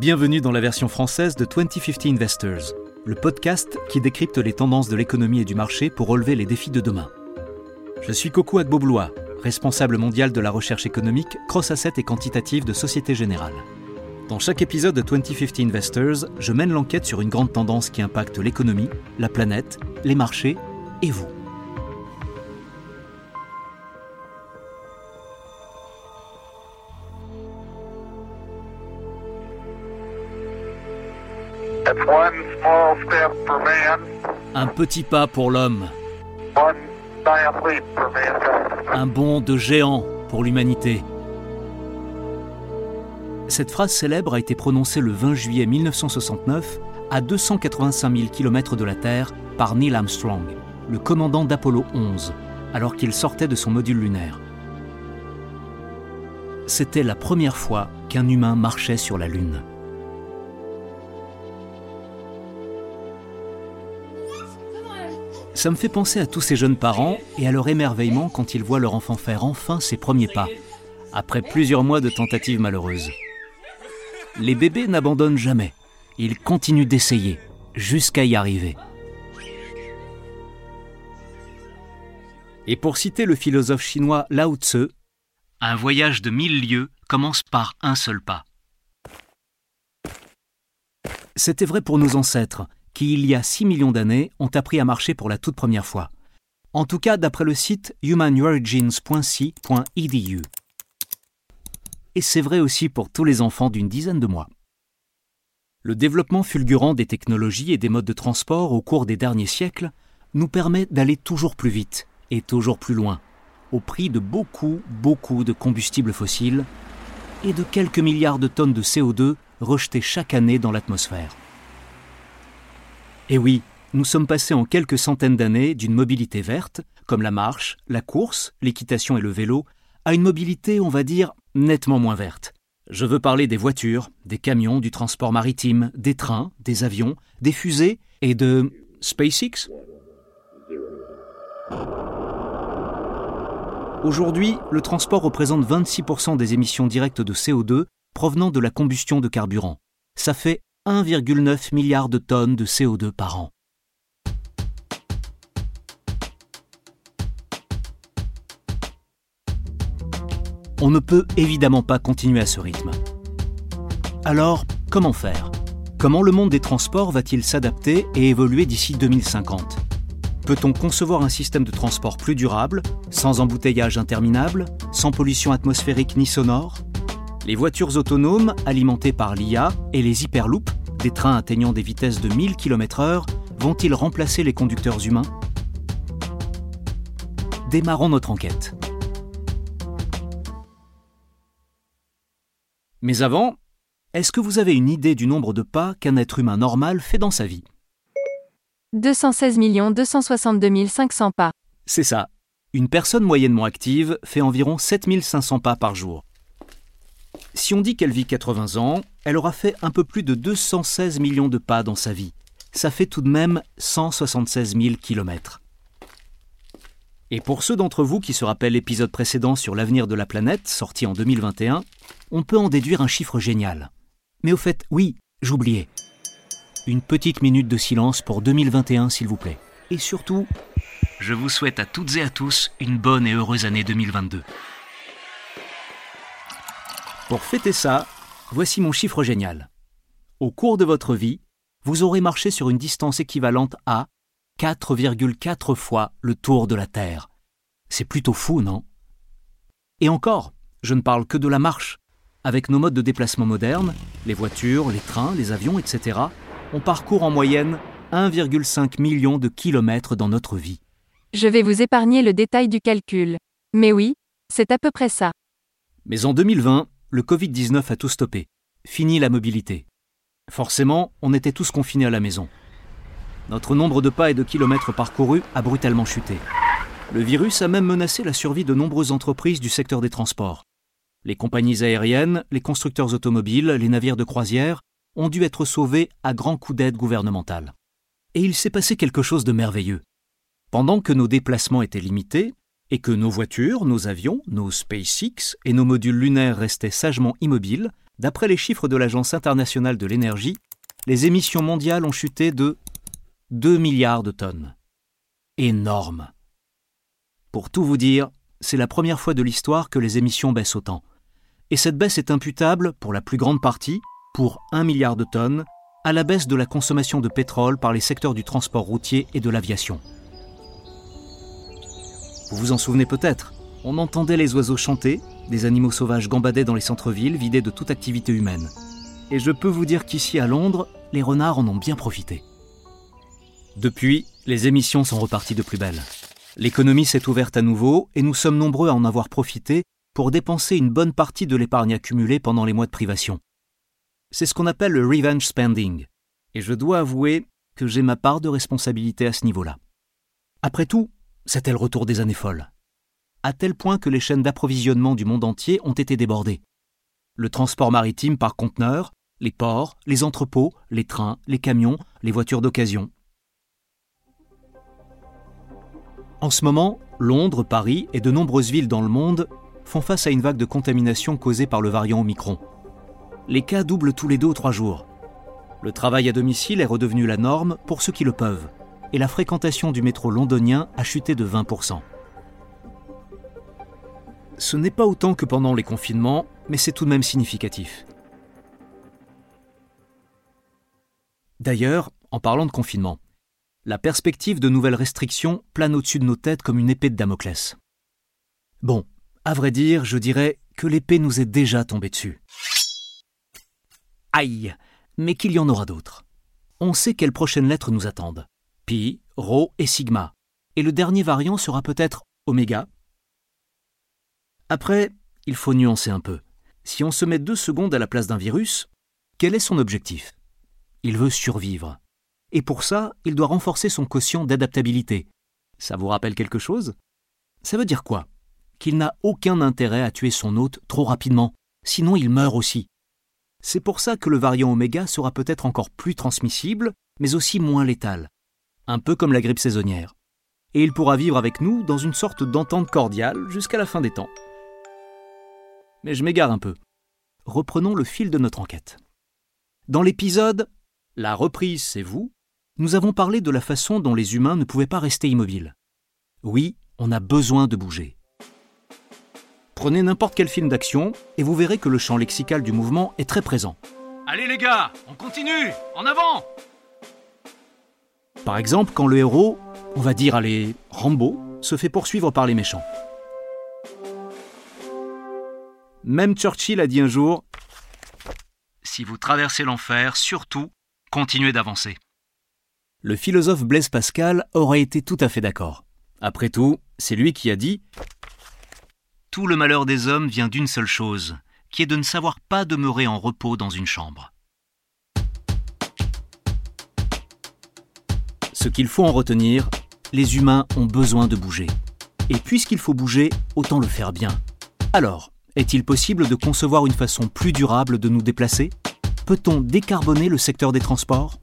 Bienvenue dans la version française de 2050 Investors, le podcast qui décrypte les tendances de l'économie et du marché pour relever les défis de demain. Je suis Coco Agboblois, responsable mondial de la recherche économique, cross-asset et quantitative de Société Générale. Dans chaque épisode de 2050 Investors, je mène l'enquête sur une grande tendance qui impacte l'économie, la planète, les marchés et vous. Un petit pas pour l'homme. Un bond de géant pour l'humanité. Cette phrase célèbre a été prononcée le 20 juillet 1969 à 285 000 km de la Terre par Neil Armstrong, le commandant d'Apollo 11, alors qu'il sortait de son module lunaire. C'était la première fois qu'un humain marchait sur la Lune. Ça me fait penser à tous ces jeunes parents et à leur émerveillement quand ils voient leur enfant faire enfin ses premiers pas, après plusieurs mois de tentatives malheureuses. Les bébés n'abandonnent jamais, ils continuent d'essayer, jusqu'à y arriver. Et pour citer le philosophe chinois Lao Tzu, un voyage de mille lieues commence par un seul pas. C'était vrai pour nos ancêtres, qui, il y a 6 millions d'années, ont appris à marcher pour la toute première fois. En tout cas, d'après le site humanorigins.c.edu. Et c'est vrai aussi pour tous les enfants d'une dizaine de mois. Le développement fulgurant des technologies et des modes de transport au cours des derniers siècles nous permet d'aller toujours plus vite et toujours plus loin, au prix de beaucoup, beaucoup de combustibles fossiles et de quelques milliards de tonnes de CO2 rejetés chaque année dans l'atmosphère. Et oui, nous sommes passés en quelques centaines d'années d'une mobilité verte, comme la marche, la course, l'équitation et le vélo, à une mobilité, on va dire, nettement moins verte. Je veux parler des voitures, des camions, du transport maritime, des trains, des avions, des fusées et de SpaceX Aujourd'hui, le transport représente 26% des émissions directes de CO2 provenant de la combustion de carburant. Ça fait 1,9 milliard de tonnes de CO2 par an. On ne peut évidemment pas continuer à ce rythme. Alors, comment faire? Comment le monde des transports va-t-il s'adapter et évoluer d'ici 2050 Peut-on concevoir un système de transport plus durable, sans embouteillage interminable, sans pollution atmosphérique ni sonore? Les voitures autonomes alimentées par l'IA et les hyperloops, des trains atteignant des vitesses de 1000 km/h, vont-ils remplacer les conducteurs humains? Démarrons notre enquête. Mais avant, est-ce que vous avez une idée du nombre de pas qu'un être humain normal fait dans sa vie? 216 262 500 pas. C'est ça. Une personne moyennement active fait environ 7500 pas par jour. Si on dit qu'elle vit 80 ans, elle aura fait un peu plus de 216 millions de pas dans sa vie. Ça fait tout de même 176 000 kilomètres. Et pour ceux d'entre vous qui se rappellent l'épisode précédent sur l'avenir de la planète, sorti en 2021, on peut en déduire un chiffre génial. Mais au fait, oui, j'oubliais. Une petite minute de silence pour 2021, s'il vous plaît. Et surtout, je vous souhaite à toutes et à tous une bonne et heureuse année 2022. Pour fêter ça, voici mon chiffre génial. Au cours de votre vie, vous aurez marché sur une distance équivalente à 4,4 fois le tour de la Terre. C'est plutôt fou, non? Et encore, je ne parle que de la marche. Avec nos modes de déplacement modernes, les voitures, les trains, les avions, etc., on parcourt en moyenne 1,5 million de kilomètres dans notre vie. Je vais vous épargner le détail du calcul. Mais oui, c'est à peu près ça. Mais en 2020, le Covid-19 a tout stoppé. Fini la mobilité. Forcément, on était tous confinés à la maison. Notre nombre de pas et de kilomètres parcourus a brutalement chuté. Le virus a même menacé la survie de nombreuses entreprises du secteur des transports. Les compagnies aériennes, les constructeurs automobiles, les navires de croisière ont dû être sauvés à grands coups d'aide gouvernementale. Et il s'est passé quelque chose de merveilleux. Pendant que nos déplacements étaient limités, et que nos voitures, nos avions, nos SpaceX et nos modules lunaires restaient sagement immobiles, D'après les chiffres de l'Agence internationale de l'énergie, les émissions mondiales ont chuté de 2 milliards de tonnes. Énorme. Pour tout vous dire, c'est la première fois de l'histoire que les émissions baissent autant. Et cette baisse est imputable, pour la plus grande partie, pour 1 milliard de tonnes, à la baisse de la consommation de pétrole par les secteurs du transport routier et de l'aviation. Vous vous en souvenez peut-être, on entendait les oiseaux chanter, des animaux sauvages gambadaient dans les centres-villes vidés de toute activité humaine. Et je peux vous dire qu'ici à Londres, les renards en ont bien profité. Depuis, les émissions sont reparties de plus belle. L'économie s'est ouverte à nouveau et nous sommes nombreux à en avoir profité pour dépenser une bonne partie de l'épargne accumulée pendant les mois de privation. C'est ce qu'on appelle le revenge spending, et je dois avouer que j'ai ma part de responsabilité à ce niveau-là. Après tout, c'était le retour des années folles. À tel point que les chaînes d'approvisionnement du monde entier ont été débordées. Le transport maritime par conteneurs, les ports, les entrepôts, les trains, les camions, les voitures d'occasion. En ce moment, Londres, Paris et de nombreuses villes dans le monde font face à une vague de contamination causée par le variant Omicron. Les cas doublent tous les deux ou trois jours. Le travail à domicile est redevenu la norme pour ceux qui le peuvent, et la fréquentation du métro londonien a chuté de 20%. Ce n'est pas autant que pendant les confinements, mais c'est tout de même significatif. D'ailleurs, en parlant de confinement, la perspective de nouvelles restrictions plane au-dessus de nos têtes comme une épée de Damoclès. Bon, à vrai dire, je dirais que l'épée nous est déjà tombée dessus. Aïe, mais qu'il y en aura d'autres. On sait quelles prochaines lettres nous attendent. Pi, Rho et Sigma. Et le dernier variant sera peut-être Oméga. Après, il faut nuancer un peu. Si on se met deux secondes à la place d'un virus, quel est son objectif? Il veut survivre. Et pour ça, il doit renforcer son quotient d'adaptabilité. Ça vous rappelle quelque chose? Ça veut dire quoi? Qu'il n'a aucun intérêt à tuer son hôte trop rapidement, sinon il meurt aussi. C'est pour ça que le variant oméga sera peut-être encore plus transmissible, mais aussi moins létal. Un peu comme la grippe saisonnière. Et il pourra vivre avec nous dans une sorte d'entente cordiale jusqu'à la fin des temps. Mais je m'égare un peu. Reprenons le fil de notre enquête. Dans l'épisode La reprise, c'est vous, nous avons parlé de la façon dont les humains ne pouvaient pas rester immobiles. Oui, on a besoin de bouger. Prenez n'importe quel film d'action et vous verrez que le champ lexical du mouvement est très présent. Allez les gars, on continue En avant Par exemple, quand le héros, on va dire allez, Rambo, se fait poursuivre par les méchants. Même Churchill a dit un jour Si vous traversez l'enfer, surtout, continuez d'avancer. Le philosophe Blaise Pascal aurait été tout à fait d'accord. Après tout, c'est lui qui a dit Tout le malheur des hommes vient d'une seule chose, qui est de ne savoir pas demeurer en repos dans une chambre. Ce qu'il faut en retenir, les humains ont besoin de bouger. Et puisqu'il faut bouger, autant le faire bien. Alors, est-il possible de concevoir une façon plus durable de nous déplacer? Peut-on décarboner le secteur des transports?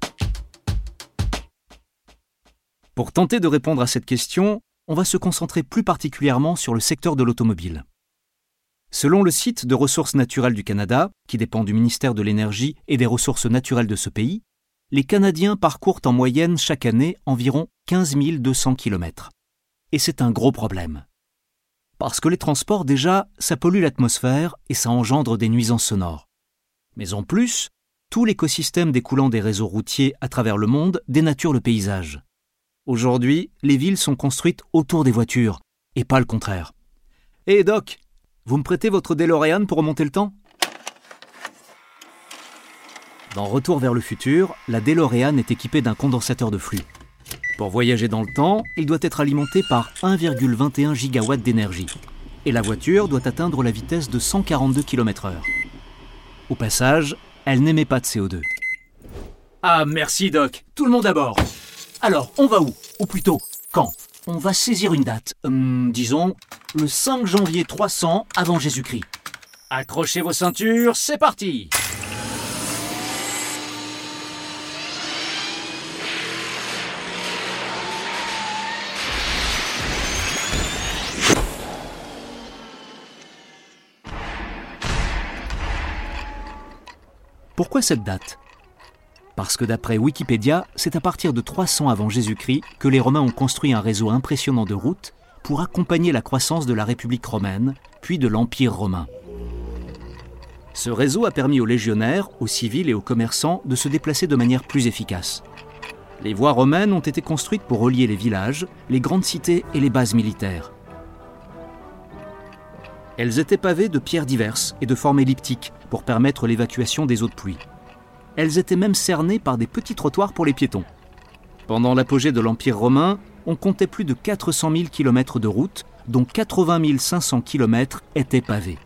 Pour tenter de répondre à cette question, on va se concentrer plus particulièrement sur le secteur de l'automobile. Selon le site de ressources naturelles du Canada, qui dépend du ministère de l'Énergie et des ressources naturelles de ce pays, les Canadiens parcourent en moyenne chaque année environ 15 200 km. Et c'est un gros problème. Parce que les transports, déjà, ça pollue l'atmosphère et ça engendre des nuisances sonores. Mais en plus, tout l'écosystème découlant des réseaux routiers à travers le monde dénature le paysage. Aujourd'hui, les villes sont construites autour des voitures, et pas le contraire. Hé Doc, vous me prêtez votre DeLorean pour remonter le temps? Dans Retour vers le futur, la DeLorean est équipée d'un condensateur de flux. Pour voyager dans le temps, il doit être alimenté par 1,21 gigawatts d'énergie. Et la voiture doit atteindre la vitesse de 142 km/h. Au passage, elle n'émet pas de CO2. Ah merci Doc, tout le monde à bord Alors, on va où? Ou plutôt, quand? On va saisir une date. Hum, disons, le 5 janvier 300 avant Jésus-Christ. Accrochez vos ceintures, c'est parti Pourquoi cette date? Parce que d'après Wikipédia, c'est à partir de 300 avant Jésus-Christ que les Romains ont construit un réseau impressionnant de routes pour accompagner la croissance de la République romaine, puis de l'Empire romain. Ce réseau a permis aux légionnaires, aux civils et aux commerçants de se déplacer de manière plus efficace. Les voies romaines ont été construites pour relier les villages, les grandes cités et les bases militaires. Elles étaient pavées de pierres diverses et de formes elliptiques pour permettre l'évacuation des eaux de pluie. Elles étaient même cernées par des petits trottoirs pour les piétons. Pendant l'apogée de l'Empire romain, on comptait plus de 400 000 km de routes, dont 80 500 km étaient pavés.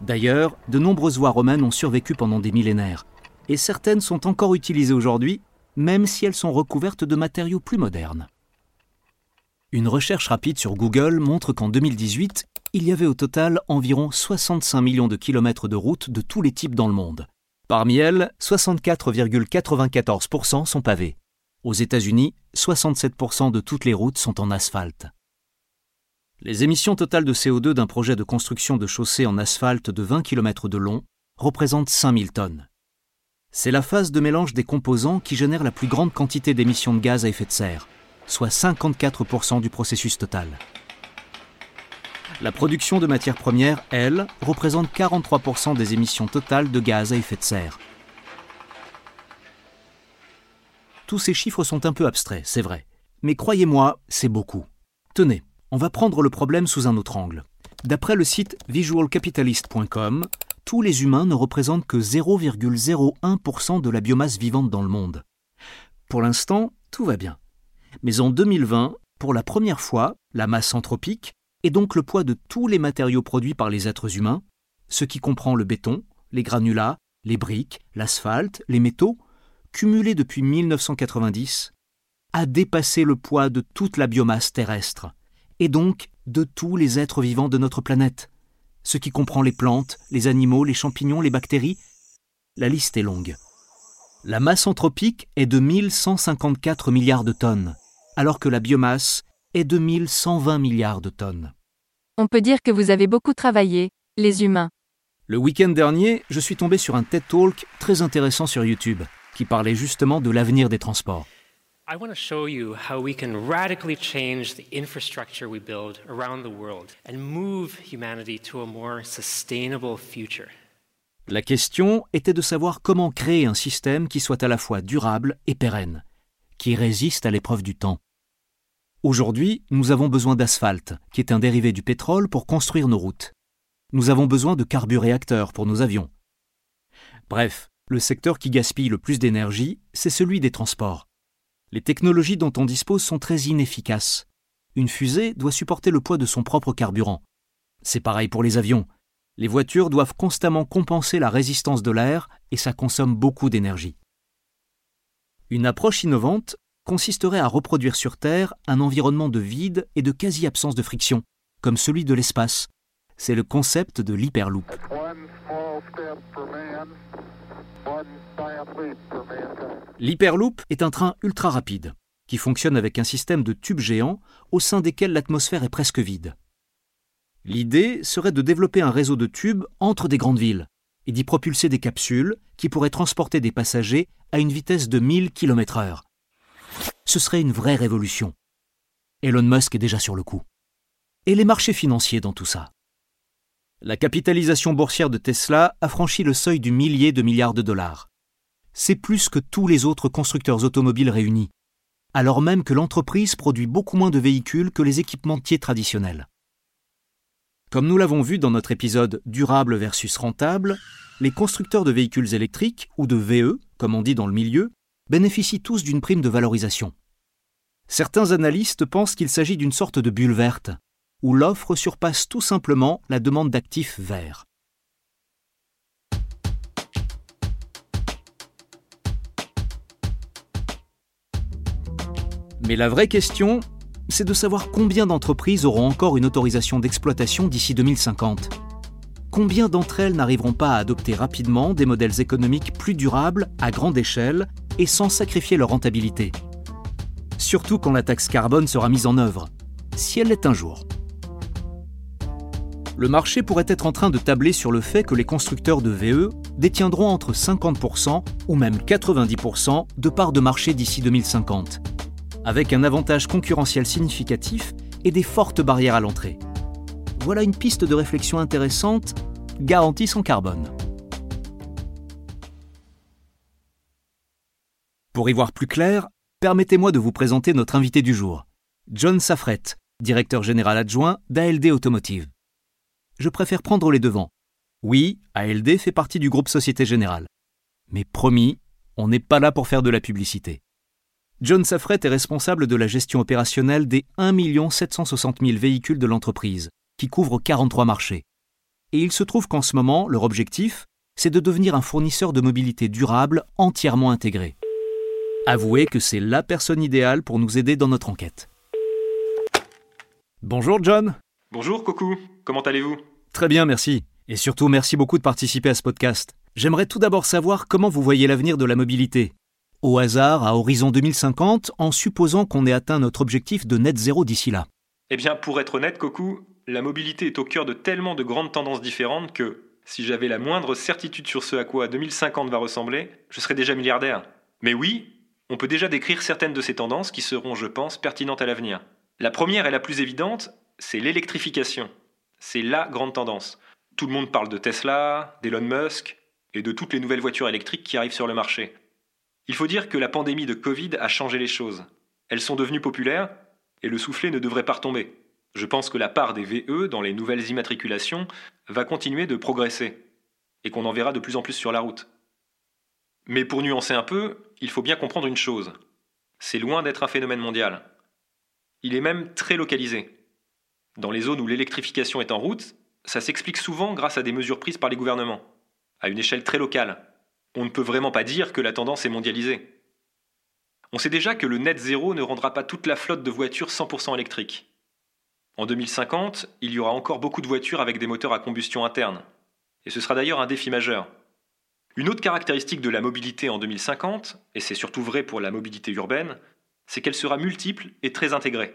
D'ailleurs, de nombreuses voies romaines ont survécu pendant des millénaires, et certaines sont encore utilisées aujourd'hui, même si elles sont recouvertes de matériaux plus modernes. Une recherche rapide sur Google montre qu'en 2018, il y avait au total environ 65 millions de kilomètres de routes de tous les types dans le monde. Parmi elles, 64,94% sont pavées. Aux États-Unis, 67% de toutes les routes sont en asphalte. Les émissions totales de CO2 d'un projet de construction de chaussée en asphalte de 20 km de long représentent 5000 tonnes. C'est la phase de mélange des composants qui génère la plus grande quantité d'émissions de gaz à effet de serre, soit 54% du processus total. La production de matières premières, elle, représente 43% des émissions totales de gaz à effet de serre. Tous ces chiffres sont un peu abstraits, c'est vrai. Mais croyez-moi, c'est beaucoup. Tenez, on va prendre le problème sous un autre angle. D'après le site visualcapitalist.com, tous les humains ne représentent que 0,01% de la biomasse vivante dans le monde. Pour l'instant, tout va bien. Mais en 2020, pour la première fois, la masse anthropique, et donc le poids de tous les matériaux produits par les êtres humains, ce qui comprend le béton, les granulats, les briques, l'asphalte, les métaux, cumulés depuis 1990, a dépassé le poids de toute la biomasse terrestre et donc de tous les êtres vivants de notre planète, ce qui comprend les plantes, les animaux, les champignons, les bactéries. La liste est longue. La masse anthropique est de 1154 milliards de tonnes, alors que la biomasse est de 1120 milliards de tonnes. On peut dire que vous avez beaucoup travaillé, les humains. Le week-end dernier, je suis tombé sur un TED Talk très intéressant sur YouTube, qui parlait justement de l'avenir des transports. I want to show you how we can radically change the infrastructure we build around the world and move humanity to a more sustainable future. La question était de savoir comment créer un système qui soit à la fois durable et pérenne, qui résiste à l'épreuve du temps. Aujourd'hui, nous avons besoin d'asphalte, qui est un dérivé du pétrole pour construire nos routes. Nous avons besoin de carburéacteurs pour nos avions. Bref, le secteur qui gaspille le plus d'énergie, c'est celui des transports. Les technologies dont on dispose sont très inefficaces. Une fusée doit supporter le poids de son propre carburant. C'est pareil pour les avions. Les voitures doivent constamment compenser la résistance de l'air et ça consomme beaucoup d'énergie. Une approche innovante consisterait à reproduire sur Terre un environnement de vide et de quasi-absence de friction, comme celui de l'espace. C'est le concept de l'hyperloop. L'Hyperloop est un train ultra rapide, qui fonctionne avec un système de tubes géants au sein desquels l'atmosphère est presque vide. L'idée serait de développer un réseau de tubes entre des grandes villes et d'y propulser des capsules qui pourraient transporter des passagers à une vitesse de 1000 km/h. Ce serait une vraie révolution. Elon Musk est déjà sur le coup. Et les marchés financiers dans tout ça La capitalisation boursière de Tesla a franchi le seuil du millier de milliards de dollars c'est plus que tous les autres constructeurs automobiles réunis, alors même que l'entreprise produit beaucoup moins de véhicules que les équipementiers traditionnels. Comme nous l'avons vu dans notre épisode Durable versus rentable, les constructeurs de véhicules électriques, ou de VE, comme on dit dans le milieu, bénéficient tous d'une prime de valorisation. Certains analystes pensent qu'il s'agit d'une sorte de bulle verte, où l'offre surpasse tout simplement la demande d'actifs verts. Mais la vraie question, c'est de savoir combien d'entreprises auront encore une autorisation d'exploitation d'ici 2050. Combien d'entre elles n'arriveront pas à adopter rapidement des modèles économiques plus durables, à grande échelle, et sans sacrifier leur rentabilité? Surtout quand la taxe carbone sera mise en œuvre, si elle l'est un jour. le marché pourrait être en train de tabler sur le fait que les constructeurs de VE détiendront entre 50% ou même 90% de parts de marché d'ici 2050, avec un avantage concurrentiel significatif et des fortes barrières à l'entrée. Voilà une piste de réflexion intéressante, garantie sans carbone. Pour y voir plus clair, permettez-moi de vous présenter notre invité du jour, John Safret, directeur général adjoint d'ALD Automotive. Je préfère prendre les devants. Oui, ALD fait partie du groupe Société Générale. Mais promis, on n'est pas là pour faire de la publicité. John Safret est responsable de la gestion opérationnelle des 1 760 000 véhicules de l'entreprise, qui couvre 43 marchés. Et il se trouve qu'en ce moment, leur objectif, c'est de devenir un fournisseur de mobilité durable entièrement intégré. Avouez que c'est la personne idéale pour nous aider dans notre enquête. Bonjour John. Bonjour Coucou, comment allez-vous? Très bien, merci. Et surtout, merci beaucoup de participer à ce podcast. J'aimerais tout d'abord savoir comment vous voyez l'avenir de la mobilité. Au hasard, à horizon 2050, en supposant qu'on ait atteint notre objectif de net zéro d'ici là. Eh bien, pour être honnête, Coucou, la mobilité est au cœur de tellement de grandes tendances différentes que, si j'avais la moindre certitude sur ce à quoi 2050 va ressembler, je serais déjà milliardaire. Mais oui, on peut déjà décrire certaines de ces tendances qui seront, je pense, pertinentes à l'avenir. La première et la plus évidente, c'est l'électrification. C'est la grande tendance. Tout le monde parle de Tesla, d'Elon Musk et de toutes les nouvelles voitures électriques qui arrivent sur le marché. Il faut dire que la pandémie de Covid a changé les choses. Elles sont devenues populaires et le soufflet ne devrait pas retomber. Je pense que la part des VE dans les nouvelles immatriculations va continuer de progresser et qu'on en verra de plus en plus sur la route. Mais pour nuancer un peu, il faut bien comprendre une chose. C'est loin d'être un phénomène mondial. Il est même très localisé. Dans les zones où l'électrification est en route, ça s'explique souvent grâce à des mesures prises par les gouvernements, à une échelle très locale. On ne peut vraiment pas dire que la tendance est mondialisée. On sait déjà que le net zéro ne rendra pas toute la flotte de voitures 100% électriques. En 2050, il y aura encore beaucoup de voitures avec des moteurs à combustion interne. Et ce sera d'ailleurs un défi majeur. Une autre caractéristique de la mobilité en 2050, et c'est surtout vrai pour la mobilité urbaine, c'est qu'elle sera multiple et très intégrée.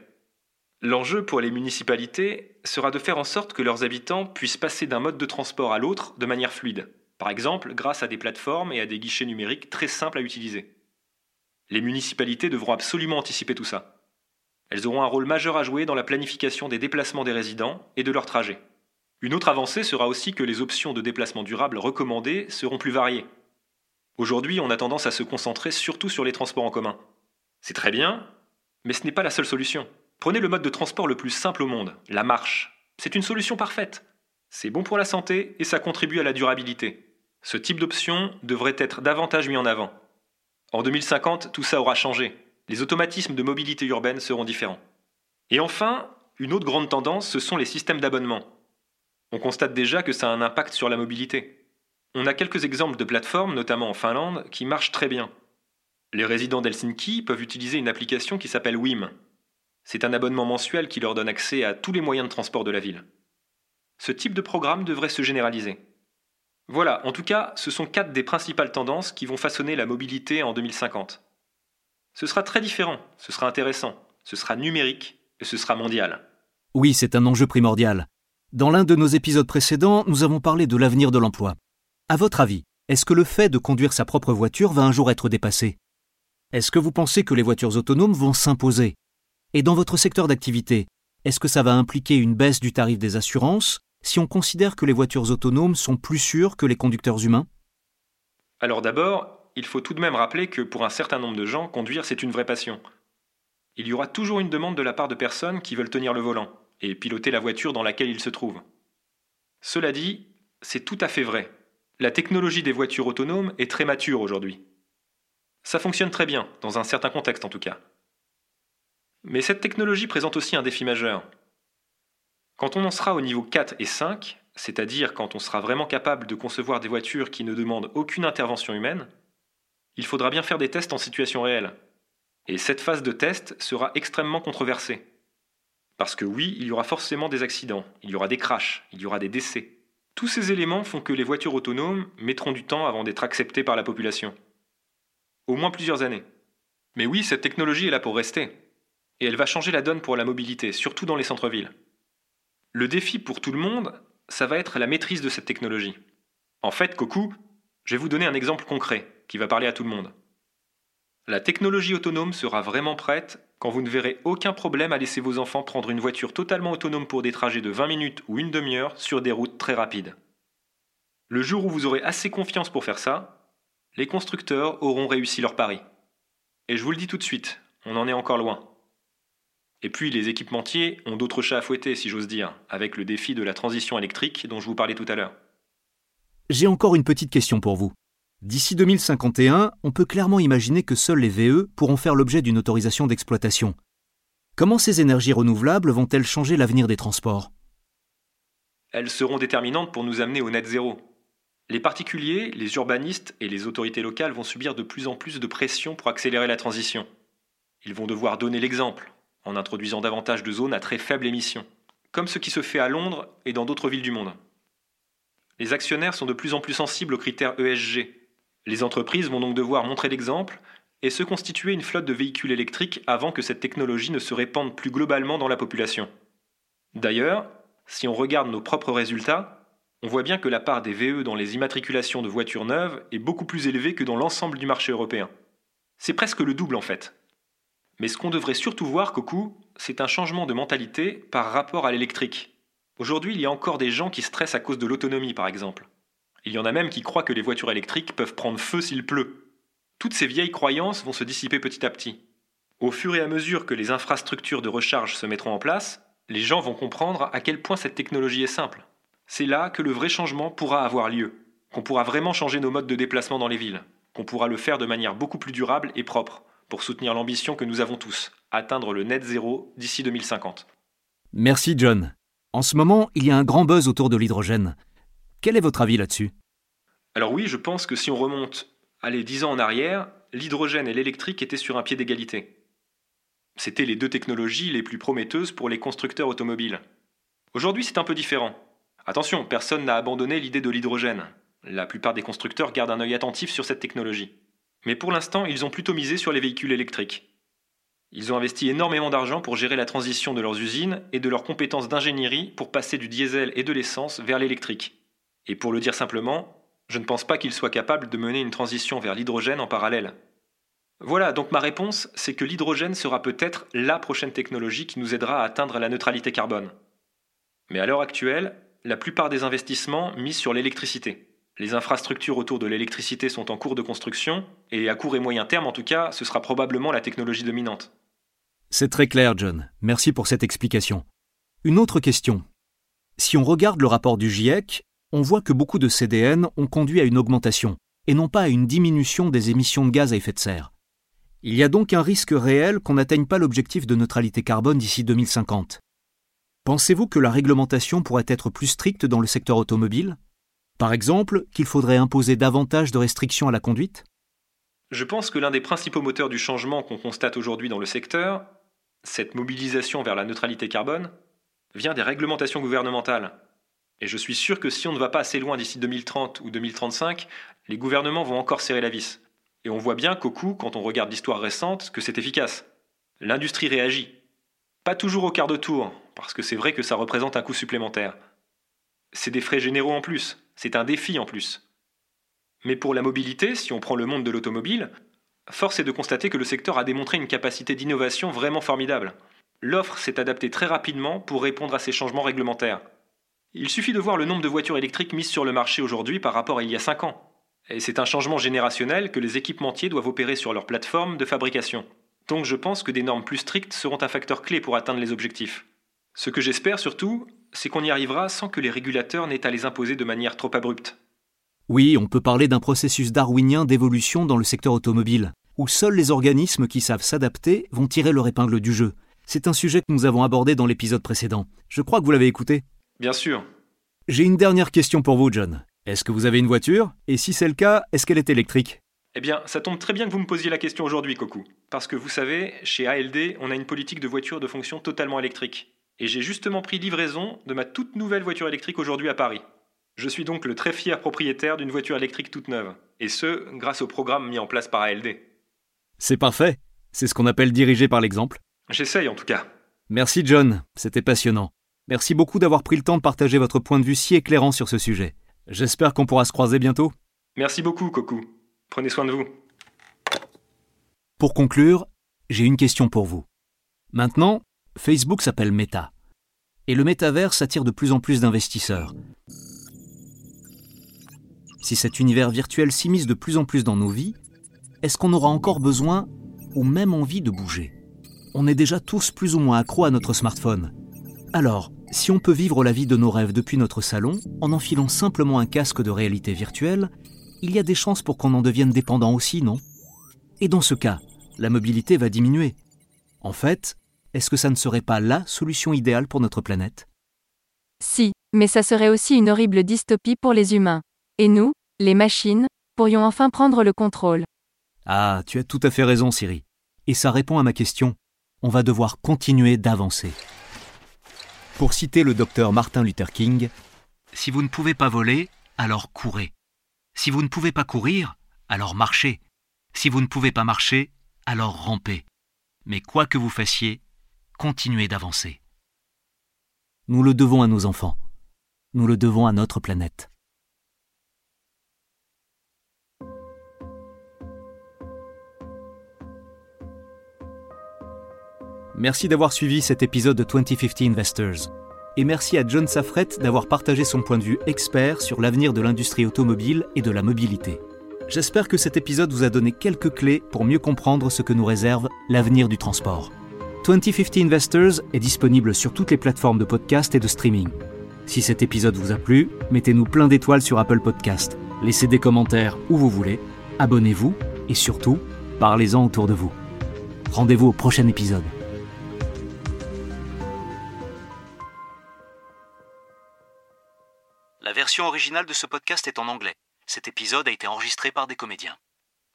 L'enjeu pour les municipalités sera de faire en sorte que leurs habitants puissent passer d'un mode de transport à l'autre de manière fluide, par exemple grâce à des plateformes et à des guichets numériques très simples à utiliser. Les municipalités devront absolument anticiper tout ça. Elles auront un rôle majeur à jouer dans la planification des déplacements des résidents et de leurs trajets. Une autre avancée sera aussi que les options de déplacement durable recommandées seront plus variées. Aujourd'hui, on a tendance à se concentrer surtout sur les transports en commun. C'est très bien, mais ce n'est pas la seule solution. Prenez le mode de transport le plus simple au monde, la marche. C'est une solution parfaite. C'est bon pour la santé et ça contribue à la durabilité. Ce type d'option devrait être davantage mis en avant. En 2050, tout ça aura changé. Les automatismes de mobilité urbaine seront différents. Et enfin, une autre grande tendance, ce sont les systèmes d'abonnement. On constate déjà que ça a un impact sur la mobilité. On a quelques exemples de plateformes, notamment en Finlande, qui marchent très bien. Les résidents d'Helsinki peuvent utiliser une application qui s'appelle WIM. C'est un abonnement mensuel qui leur donne accès à tous les moyens de transport de la ville. Ce type de programme devrait se généraliser. Voilà, en tout cas, ce sont quatre des principales tendances qui vont façonner la mobilité en 2050. Ce sera très différent, ce sera intéressant, ce sera numérique et ce sera mondial. Oui, c'est un enjeu primordial. Dans l'un de nos épisodes précédents, nous avons parlé de l'avenir de l'emploi. À votre avis, est-ce que le fait de conduire sa propre voiture va un jour être dépassé? Est-ce que vous pensez que les voitures autonomes vont s'imposer? Et dans votre secteur d'activité, est-ce que ça va impliquer une baisse du tarif des assurances si on considère que les voitures autonomes sont plus sûres que les conducteurs humains? Alors d'abord, il faut tout de même rappeler que pour un certain nombre de gens, conduire c'est une vraie passion. Il y aura toujours une demande de la part de personnes qui veulent tenir le volant et piloter la voiture dans laquelle il se trouve. Cela dit, c'est tout à fait vrai. La technologie des voitures autonomes est très mature aujourd'hui. Ça fonctionne très bien, dans un certain contexte en tout cas. Mais cette technologie présente aussi un défi majeur. Quand on en sera au niveau 4 et 5, c'est-à-dire quand on sera vraiment capable de concevoir des voitures qui ne demandent aucune intervention humaine, il faudra bien faire des tests en situation réelle. Et cette phase de test sera extrêmement controversée. Parce que oui, il y aura forcément des accidents, il y aura des crashs, il y aura des décès. Tous ces éléments font que les voitures autonomes mettront du temps avant d'être acceptées par la population. Au moins plusieurs années. Mais oui, cette technologie est là pour rester. Et elle va changer la donne pour la mobilité, surtout dans les centres-villes. Le défi pour tout le monde, ça va être la maîtrise de cette technologie. En fait, Koku, je vais vous donner un exemple concret qui va parler à tout le monde. La technologie autonome sera vraiment prête quand vous ne verrez aucun problème à laisser vos enfants prendre une voiture totalement autonome pour des trajets de 20 minutes ou une demi-heure sur des routes très rapides. Le jour où vous aurez assez confiance pour faire ça, les constructeurs auront réussi leur pari. Et je vous le dis tout de suite, on en est encore loin. Et puis les équipementiers ont d'autres chats à fouetter, si j'ose dire, avec le défi de la transition électrique dont je vous parlais tout à l'heure. J'ai encore une petite question pour vous. D'ici 2051, on peut clairement imaginer que seuls les VE pourront faire l'objet d'une autorisation d'exploitation. Comment ces énergies renouvelables vont-elles changer l'avenir des transports? Elles seront déterminantes pour nous amener au net zéro. Les particuliers, les urbanistes et les autorités locales vont subir de plus en plus de pression pour accélérer la transition. Ils vont devoir donner l'exemple, en introduisant davantage de zones à très faible émission, comme ce qui se fait à Londres et dans d'autres villes du monde. Les actionnaires sont de plus en plus sensibles aux critères ESG, les entreprises vont donc devoir montrer l'exemple et se constituer une flotte de véhicules électriques avant que cette technologie ne se répande plus globalement dans la population. D'ailleurs, si on regarde nos propres résultats, on voit bien que la part des VE dans les immatriculations de voitures neuves est beaucoup plus élevée que dans l'ensemble du marché européen. C'est presque le double en fait. Mais ce qu'on devrait surtout voir, Coco, c'est un changement de mentalité par rapport à l'électrique. Aujourd'hui, il y a encore des gens qui stressent à cause de l'autonomie, par exemple. Il y en a même qui croient que les voitures électriques peuvent prendre feu s'il pleut. Toutes ces vieilles croyances vont se dissiper petit à petit. Au fur et à mesure que les infrastructures de recharge se mettront en place, les gens vont comprendre à quel point cette technologie est simple. C'est là que le vrai changement pourra avoir lieu, qu'on pourra vraiment changer nos modes de déplacement dans les villes, qu'on pourra le faire de manière beaucoup plus durable et propre, pour soutenir l'ambition que nous avons tous, atteindre le net zéro d'ici 2050. Merci John. En ce moment, il y a un grand buzz autour de l'hydrogène. Quel est votre avis là-dessus? Alors oui, je pense que si on remonte, allez, 10 ans en arrière, l'hydrogène et l'électrique étaient sur un pied d'égalité. C'était les deux technologies les plus prometteuses pour les constructeurs automobiles. Aujourd'hui, c'est un peu différent. Attention, personne n'a abandonné l'idée de l'hydrogène. La plupart des constructeurs gardent un œil attentif sur cette technologie. Mais pour l'instant, ils ont plutôt misé sur les véhicules électriques. Ils ont investi énormément d'argent pour gérer la transition de leurs usines et de leurs compétences d'ingénierie pour passer du diesel et de l'essence vers l'électrique. Et pour le dire simplement, je ne pense pas qu'il soit capable de mener une transition vers l'hydrogène en parallèle. Voilà, donc ma réponse, c'est que l'hydrogène sera peut-être la prochaine technologie qui nous aidera à atteindre la neutralité carbone. Mais à l'heure actuelle, la plupart des investissements misent sur l'électricité. Les infrastructures autour de l'électricité sont en cours de construction, et à court et moyen terme en tout cas, ce sera probablement la technologie dominante. C'est très clair, John. Merci pour cette explication. Une autre question. Si on regarde le rapport du GIEC, on voit que beaucoup de CDN ont conduit à une augmentation, et non pas à une diminution des émissions de gaz à effet de serre. Il y a donc un risque réel qu'on n'atteigne pas l'objectif de neutralité carbone d'ici 2050. Pensez-vous que la réglementation pourrait être plus stricte dans le secteur automobile? Par exemple, qu'il faudrait imposer davantage de restrictions à la conduite? Je pense que l'un des principaux moteurs du changement qu'on constate aujourd'hui dans le secteur, cette mobilisation vers la neutralité carbone, vient des réglementations gouvernementales et je suis sûr que si on ne va pas assez loin d'ici 2030 ou 2035, les gouvernements vont encore serrer la vis. Et on voit bien qu'au coup, quand on regarde l'histoire récente, que c'est efficace. L'industrie réagit. Pas toujours au quart de tour, parce que c'est vrai que ça représente un coût supplémentaire. C'est des frais généraux en plus, c'est un défi en plus. Mais pour la mobilité, si on prend le monde de l'automobile, force est de constater que le secteur a démontré une capacité d'innovation vraiment formidable. L'offre s'est adaptée très rapidement pour répondre à ces changements réglementaires. Il suffit de voir le nombre de voitures électriques mises sur le marché aujourd'hui par rapport à il y a 5 ans. Et c'est un changement générationnel que les équipementiers doivent opérer sur leur plateforme de fabrication. Donc je pense que des normes plus strictes seront un facteur clé pour atteindre les objectifs. Ce que j'espère surtout, c'est qu'on y arrivera sans que les régulateurs n'aient à les imposer de manière trop abrupte. Oui, on peut parler d'un processus darwinien d'évolution dans le secteur automobile, où seuls les organismes qui savent s'adapter vont tirer leur épingle du jeu. C'est un sujet que nous avons abordé dans l'épisode précédent. Je crois que vous l'avez écouté. Bien sûr. J'ai une dernière question pour vous, John. Est-ce que vous avez une voiture? Et si c'est le cas, est-ce qu'elle est électrique? Eh bien, ça tombe très bien que vous me posiez la question aujourd'hui, Coco. Parce que vous savez, chez ALD, on a une politique de voiture de fonction totalement électrique. Et j'ai justement pris livraison de ma toute nouvelle voiture électrique aujourd'hui à Paris. Je suis donc le très fier propriétaire d'une voiture électrique toute neuve. Et ce, grâce au programme mis en place par ALD. C'est parfait. C'est ce qu'on appelle diriger par l'exemple. J'essaye en tout cas. Merci John, c'était passionnant. Merci beaucoup d'avoir pris le temps de partager votre point de vue si éclairant sur ce sujet. J'espère qu'on pourra se croiser bientôt. Merci beaucoup, Coco. Prenez soin de vous. Pour conclure, j'ai une question pour vous. Maintenant, Facebook s'appelle Meta. Et le métaverse attire de plus en plus d'investisseurs. Si cet univers virtuel s'immisce de plus en plus dans nos vies, est-ce qu'on aura encore besoin ou même envie de bouger? On est déjà tous plus ou moins accros à notre smartphone. Alors, si on peut vivre la vie de nos rêves depuis notre salon en enfilant simplement un casque de réalité virtuelle, il y a des chances pour qu'on en devienne dépendant aussi, non? Et dans ce cas, la mobilité va diminuer. En fait, est-ce que ça ne serait pas la solution idéale pour notre planète? Si, mais ça serait aussi une horrible dystopie pour les humains. Et nous, les machines, pourrions enfin prendre le contrôle. Ah, tu as tout à fait raison, Siri. Et ça répond à ma question. On va devoir continuer d'avancer. Pour citer le docteur Martin Luther King, Si vous ne pouvez pas voler, alors courez. Si vous ne pouvez pas courir, alors marchez. Si vous ne pouvez pas marcher, alors rampez. Mais quoi que vous fassiez, continuez d'avancer. Nous le devons à nos enfants. Nous le devons à notre planète. Merci d'avoir suivi cet épisode de 2050 Investors. Et merci à John Safret d'avoir partagé son point de vue expert sur l'avenir de l'industrie automobile et de la mobilité. J'espère que cet épisode vous a donné quelques clés pour mieux comprendre ce que nous réserve l'avenir du transport. 2050 Investors est disponible sur toutes les plateformes de podcast et de streaming. Si cet épisode vous a plu, mettez-nous plein d'étoiles sur Apple Podcast, laissez des commentaires où vous voulez, abonnez-vous et surtout, parlez-en autour de vous. Rendez-vous au prochain épisode. La version originale de ce podcast est en anglais. Cet épisode a été enregistré par des comédiens.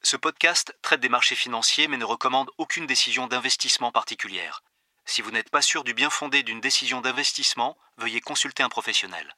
Ce podcast traite des marchés financiers mais ne recommande aucune décision d'investissement particulière. Si vous n'êtes pas sûr du bien fondé d'une décision d'investissement, veuillez consulter un professionnel.